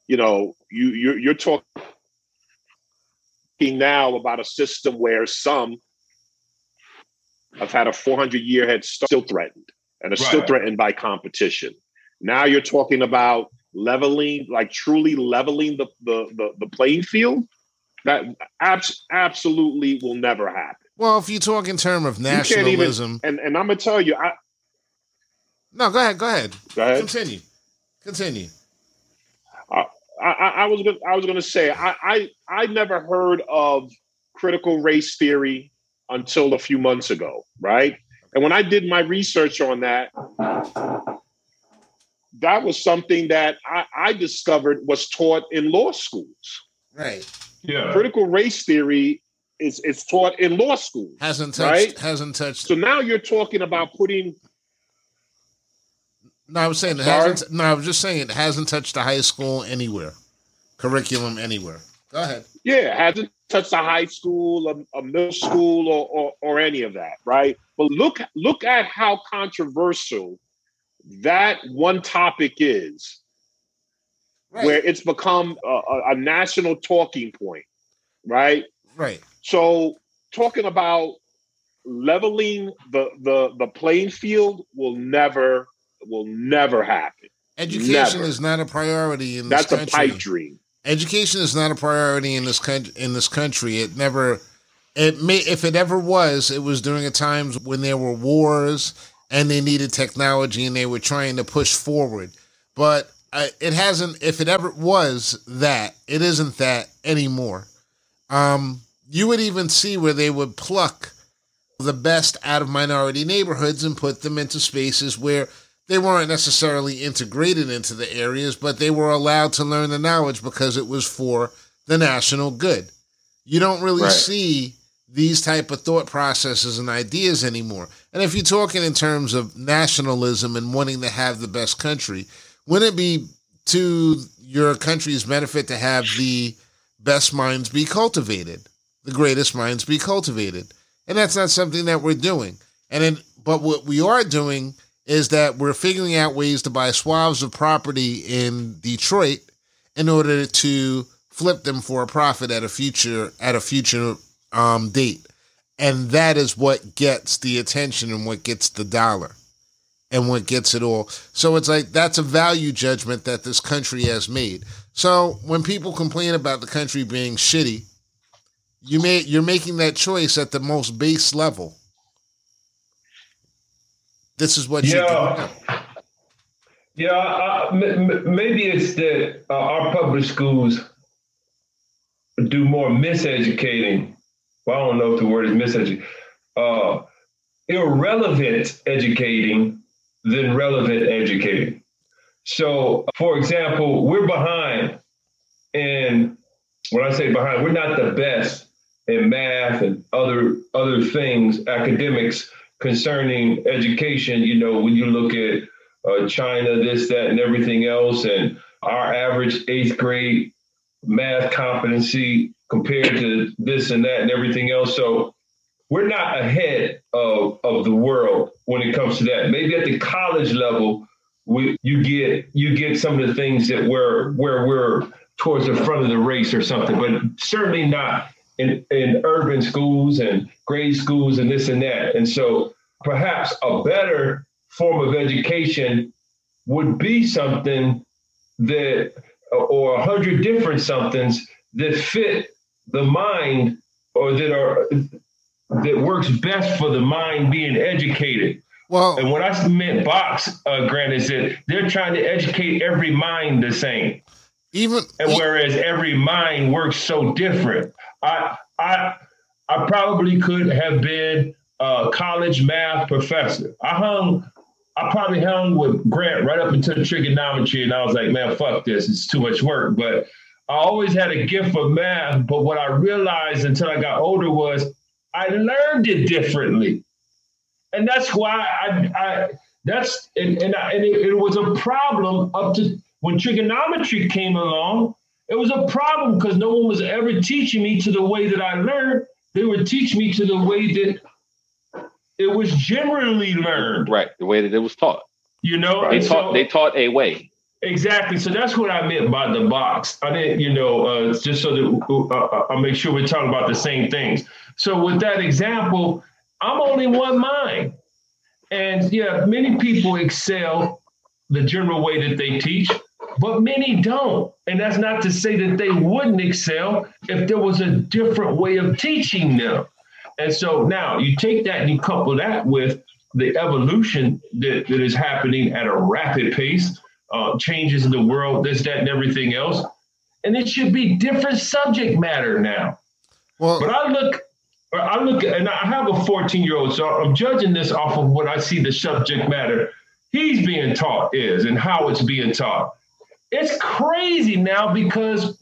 you know, you you're, you're talking now about a system where some have had a 400 year head still threatened and are right. still threatened by competition. Now you're talking about leveling, like truly leveling the the the, the playing field that abs- absolutely will never happen. Well, if you talk in terms of nationalism, even, and and I'm gonna tell you, I no, go ahead, go ahead, go ahead, continue, continue. I, I, I was gonna, I was going to say I, I I never heard of critical race theory until a few months ago, right? And when I did my research on that, that was something that I, I discovered was taught in law schools. Right. Yeah. Critical race theory is is taught in law school. Hasn't touched. Right? Hasn't touched. So now you're talking about putting. No, I was saying it Sorry? hasn't. No, I was just saying it hasn't touched the high school anywhere, curriculum anywhere. Go ahead. Yeah, hasn't touched a high school, a, a middle school, or, or or any of that, right? But look look at how controversial that one topic is, Right. where it's become a, a, a national talking point, right? right. So talking about leveling the the the playing field will never will never happen. Education Never. is not a priority in this That's a pipe dream. Education is not a priority in this country. In this country, it never. It may, if it ever was, it was during a times when there were wars and they needed technology and they were trying to push forward. But uh, it hasn't. If it ever was that, it isn't that anymore. Um, you would even see where they would pluck the best out of minority neighborhoods and put them into spaces where they weren't necessarily integrated into the areas, but they were allowed to learn the knowledge because it was for the national good. You don't really Right. see these type of thought processes and ideas anymore. And if you're talking in terms of nationalism and wanting to have the best country, wouldn't it be to your country's benefit to have the best minds be cultivated, the greatest minds be cultivated? And that's not something that we're doing. And then, but what we are doing is that we're figuring out ways to buy swaths of property in Detroit in order to flip them for a profit at a future at a future um, date, and that is what gets the attention and what gets the dollar, and what gets it all. So it's like that's a value judgment that this country has made. So when people complain about the country being shitty, you may you're making that choice at the most base level. This is what you Yeah. Yeah, uh, m- m- maybe it's that uh, our public schools do more miseducating. Well, I don't know if the word is miseducating. Uh, irrelevant educating than relevant educating. So, for example, we're behind in when I say behind, we're not the best in math and other other things, academics concerning education. You know, when you look at uh, China, this, that, and everything else, and our average eighth grade math competency compared to this and that and everything else. So we're not ahead of, of the world when it comes to that. Maybe at the college level, we, you get you get some of the things that we're where we're towards the front of the race or something, but certainly not in, in urban schools and grade schools and this and that. And so perhaps a better form of education would be something that or a hundred different somethings that fit the mind or that are that works best for the mind being educated. Well, And what I meant box, uh, Grant, is that they're trying to educate every mind the same. even And whereas every mind works so different, I I I probably could have been a college math professor. I hung, I probably hung with Grant right up until trigonometry, and I was like, man, fuck this, it's too much work. But I always had a gift for math. But what I realized until I got older was I learned it differently, and that's why I, I that's and and, I, and it, it was a problem up to when trigonometry came along. It was a problem because no one was ever teaching me to the way that I learned. They would teach me to the way that it was generally learned. Right, the way that it was taught. You know, They taught so- they taught a way. Exactly. So that's what I meant by the box. I didn't, you know, uh, just so that uh, I'll make sure we're talking about the same things. So with that example, I'm only one mind. And yeah, many people excel the general way that they teach, but many don't. And that's not to say that they wouldn't excel if there was a different way of teaching them. And so now you take that and you couple that with the evolution that, that is happening at a rapid pace, uh, changes in the world, this, that, and everything else. And it should be different subject matter now. Well, but I look, I look, and I have a 14 year old, so I'm judging this off of what I see the subject matter he's being taught is and how it's being taught. It's crazy now because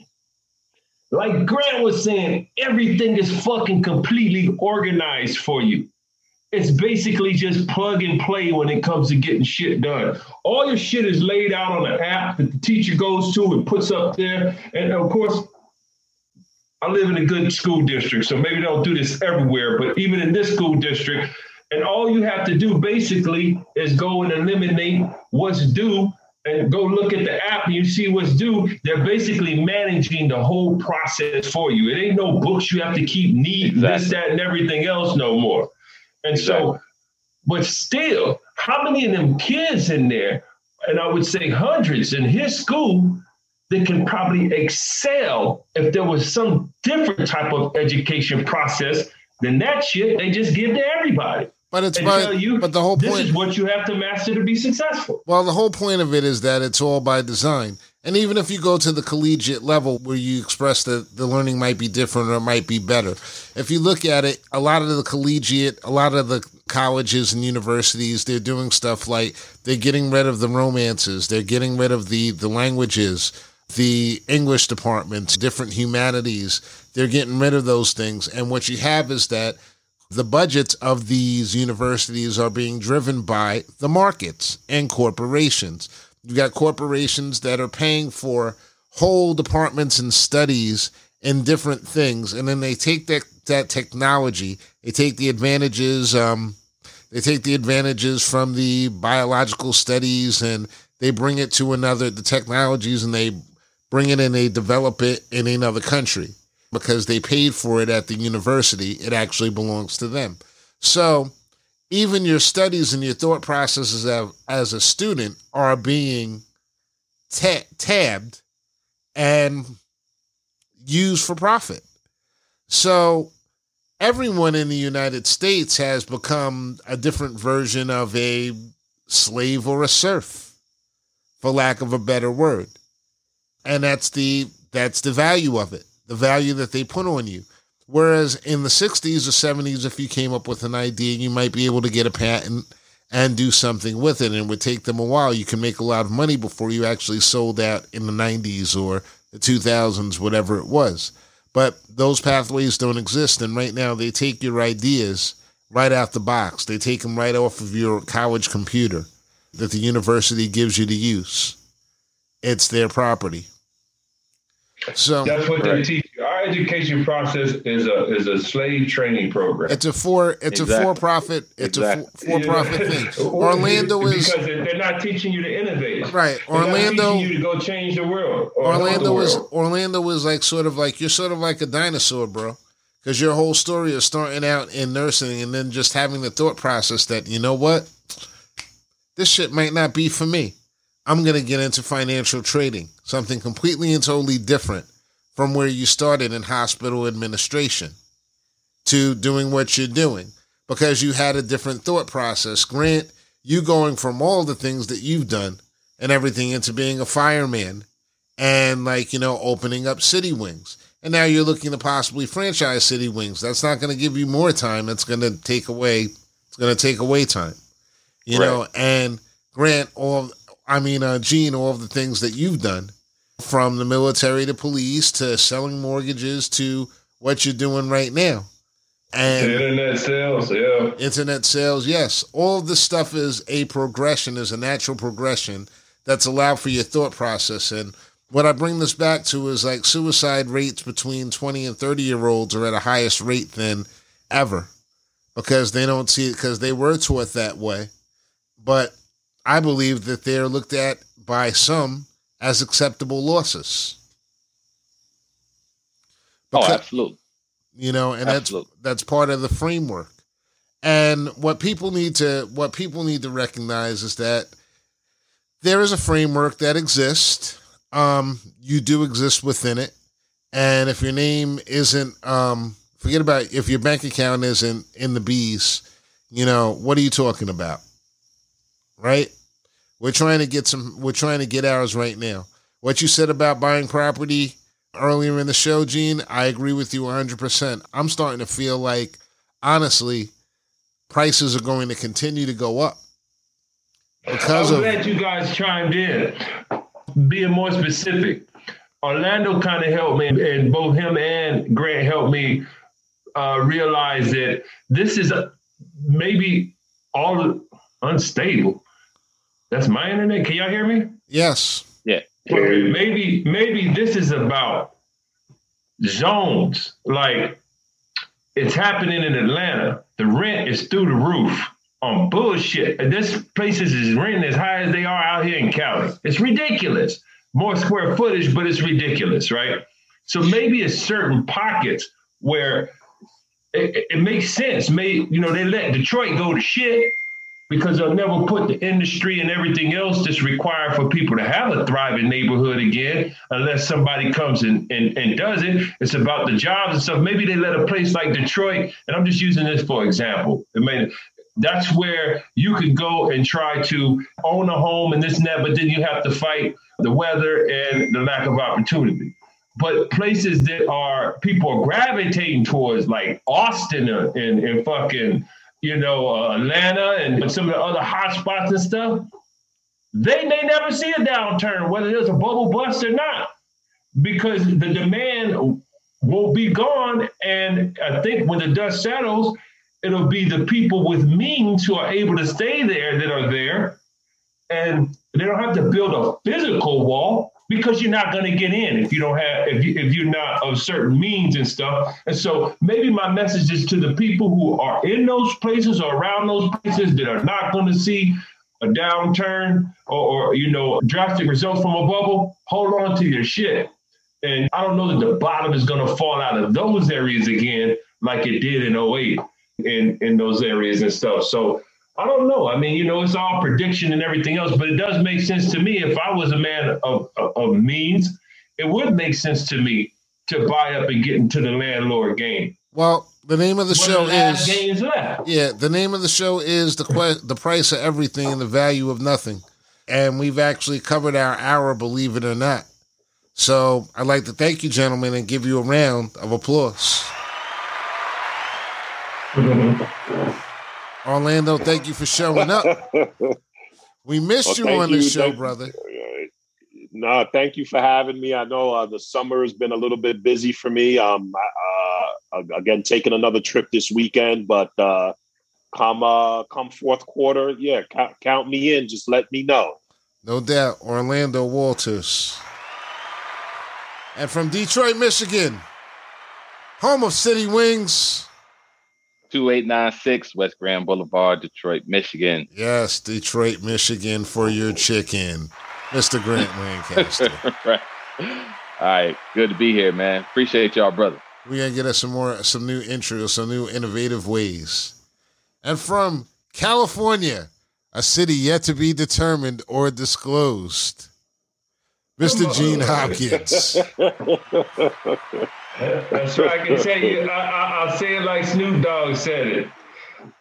like Grant was saying, everything is fucking completely organized for you. It's basically just plug and play when it comes to getting shit done. All your shit is laid out on an app that the teacher goes to and puts up there. And of course, I live in a good school district, so maybe they don't do this everywhere, but even in this school district, and all you have to do basically is go and eliminate what's due and go look at the app and you see what's due, they're basically managing the whole process for you. It ain't no books you have to keep neat, exactly. this, that, and everything else no more. And exactly. so, but still, how many of them kids in there, and I would say hundreds in his school, that can probably excel if there was some different type of education process than that shit they just give to everybody. But it's but, you, but the whole point this is what you have to master to be successful. Well, the whole point of it is that it's all by design. And even if you go to the collegiate level where you express that the learning might be different or it might be better, if you look at it, a lot of the collegiate, a lot of the colleges and universities, they're doing stuff like they're getting rid of the romances, they're getting rid of the the languages, the English departments, different humanities, they're getting rid of those things. And what you have is that the budgets of these universities are being driven by the markets and corporations. You've got corporations that are paying for whole departments and studies in different things, and then they take that that technology, they take the advantages, um, they take the advantages from the biological studies, and they bring it to another the technologies, and they bring it and they develop it in another country because they paid for it at the university. It actually belongs to them. So even your studies and your thought processes as a student are being ta- tabbed and used for profit. So everyone in the United States has become a different version of a slave or a serf, for lack of a better word. And that's the that's the value of it the value that they put on you. Whereas in the 60s or 70s, if you came up with an idea, you might be able to get a patent and do something with it. And it would take them a while. You can make a lot of money before you actually sold out in the 90s or the 2000s, whatever it was. But those pathways don't exist. And right now, they take your ideas right out the box, they take them right off of your college computer that the university gives you to use. It's their property. So that's what right. they teach you. Our education process is a is a slave training program. It's a for it's exactly. a for profit it's exactly. a for profit thing. Orlando is because they're not teaching you to innovate. Right. Orlando you to go change the world. Orlando was Orlando was like sort of like you're sort of like a dinosaur, bro. Because your whole story is starting out in nursing and then just having the thought process that, you know what? This shit might not be for me. I'm going to get into financial trading, something completely and totally different from where you started in hospital administration to doing what you're doing because you had a different thought process. Grant, you going from all the things that you've done and everything into being a fireman and like, you know, opening up city wings. And now you're looking to possibly franchise city wings. That's not going to give you more time. That's going to take away, it's going to take away time, you right. know, and Grant, all I mean, uh, Gene, all of the things that you've done from the military to police to selling mortgages to what you're doing right now. And internet sales, yeah. Internet sales, yes. All of this stuff is a progression, is a natural progression that's allowed for your thought process. And what I bring this back to is like suicide rates between 20 and 30 year olds are at a highest rate than ever because they don't see it because they were taught that way. But I believe that they're looked at by some as acceptable losses. Oh, because, oh, absolutely. You know, and absolutely. that's that's part of the framework. And what people need to what people need to recognize is that there is a framework that exists. Um, you do exist within it, and if your name isn't um, Forget about if your bank account isn't in the bees. You know what are you talking about? Right? We're trying to get some. We're trying to get ours right now. What you said about buying property earlier in the show, Gene, I agree with you 100%. I'm starting to feel like, honestly, prices are going to continue to go up because I'm of. glad you guys chimed in. Being more specific, Orlando kind of helped me, and both him and Grant helped me uh, realize that this is maybe all unstable. That's my internet. Can y'all hear me? Yes. Okay, maybe maybe this is about zones. Like it's happening in Atlanta. The rent is through the roof on bullshit. And this places is renting as high as they are out here in Cali. It's ridiculous. More square footage, but it's ridiculous, right? So maybe it's certain pockets where it, it- it makes sense. May you know they let Detroit go to shit because they'll never put the industry and everything else that's required for people to have a thriving neighborhood again, unless somebody comes and, and, and does it. It's about the jobs and stuff. Maybe they let a place like Detroit, and I'm just using this for example. I mean, that's where you can go and try to own a home and this and that, but then you have to fight the weather and the lack of opportunity. But places that are people are gravitating towards, like Austin and, and, and fucking you know, uh, Atlanta and some of the other hot spots and stuff, they may never see a downturn, whether there's a bubble bust or not, because the demand will be gone. And I think when the dust settles, it'll be the people with means who are able to stay there that are there. And they don't have to build a physical wall because you're not going to get in if you don't have if you if you're not of certain means and stuff. And so maybe my message is to the people who are in those places or around those places that are not going to see a downturn or, or you know drastic results from a bubble. Hold on to your shit. And I don't know that the bottom is going to fall out of those areas again like it did in 08 in in those areas and stuff. So I don't know. I mean, you know, it's all prediction and everything else, but it does make sense to me. If I was a man of, of, of means, it would make sense to me to buy up and get into the landlord game. Well, the name of the What show are the last is games left. yeah. The name of the show is the que- the price of everything and the value of nothing, and we've actually covered our hour, believe it or not. So I'd like to thank you, gentlemen, and give you a round of applause. Orlando, thank you for showing up. We missed Well, you on the show, thank- brother. No, thank you for having me. I know uh, the summer has been a little bit busy for me. Um, uh, again, taking another trip this weekend, but uh, come uh, come fourth quarter, yeah, count, count me in. Just let me know. No doubt, Orlando Walters. And from Detroit, Michigan, home of City Wings. 2896 West Grand Boulevard, Detroit, Michigan. Yes, Detroit, Michigan for your chicken. Mr. Grant Lancaster. right. All right. Good to be here, man. Appreciate y'all, brother. We're gonna get us some more some new intros, some new innovative ways. And from California, a city yet to be determined or disclosed. Mr. Gene Hopkins. That's right. I can tell you, I, I, I'll say it like Snoop Dogg said it.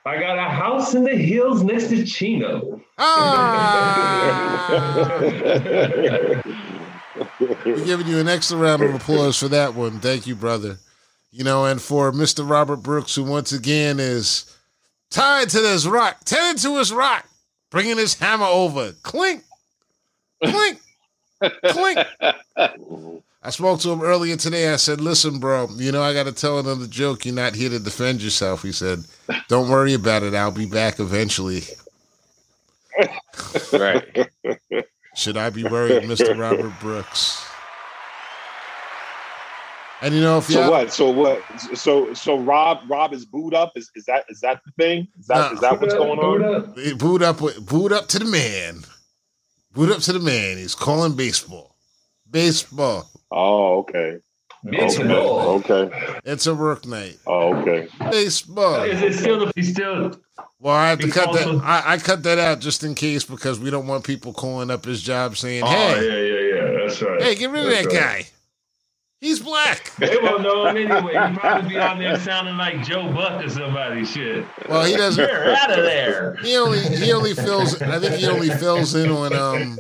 I got a house in the hills next to Chino. Ah! We're giving you an extra round of applause for that one. Thank you, brother. You know, and for Mr. Robert Brooks, who once again is tied to this rock, tethered to his rock, bringing his hammer over. Clink, clink, clink. I spoke to him earlier today. I said, listen, bro, you know, I got to tell another joke. You're not here to defend yourself. He said, don't worry about it. I'll be back eventually. Right. Should I be worried, Mr. Robert Brooks? And you know, if you So what? So what? So so Rob Rob is booed up. Is is that is that the thing? Is that No. is that what's going on? Booed up, with- boot up to the man, boot up to the man. He's calling baseball, baseball. Oh, okay. Okay. Baseball. Okay. It's a work night, Oh, okay. baseball. Is it still? He's still. Well, I have to He's cut that. I, I cut that out just in case because we don't want people calling up his job saying, Oh "Hey, yeah, yeah, yeah. That's right. hey, get rid of that right. guy. He's black. They won't know him anyway. He probably be on there sounding like Joe Buck or somebody. Shit. Well, he doesn't. You're out of there. He only he only fills. I think he only fills in when um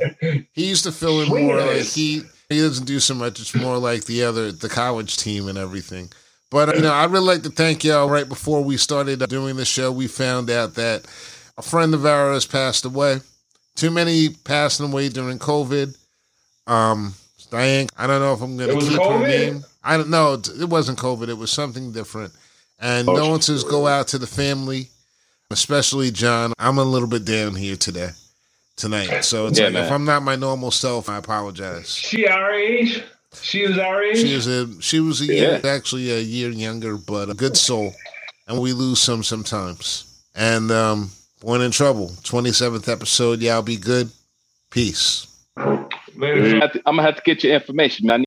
he used to fill in more like he he doesn't do so much. It's more like the other the college team and everything. But you know, I'd really like to thank y'all. Right before we started doing the show, we found out that a friend of ours passed away. Too many passing away during COVID. Um, I don't know if I'm going to keep her name. I don't know. It wasn't COVID. It was something different. And Oh, condolences go out to the family, especially John. I'm a little bit down here today, tonight. So it's Yeah, like if. I'm not my normal self, I apologize. She our age? She was our age? She was a she was a year Yeah. actually a year younger, but a good soul. And we lose some sometimes. And um, Born In Trouble, 27th episode. Y'all be good. Peace. Later. I'm gonna have to get your information, man.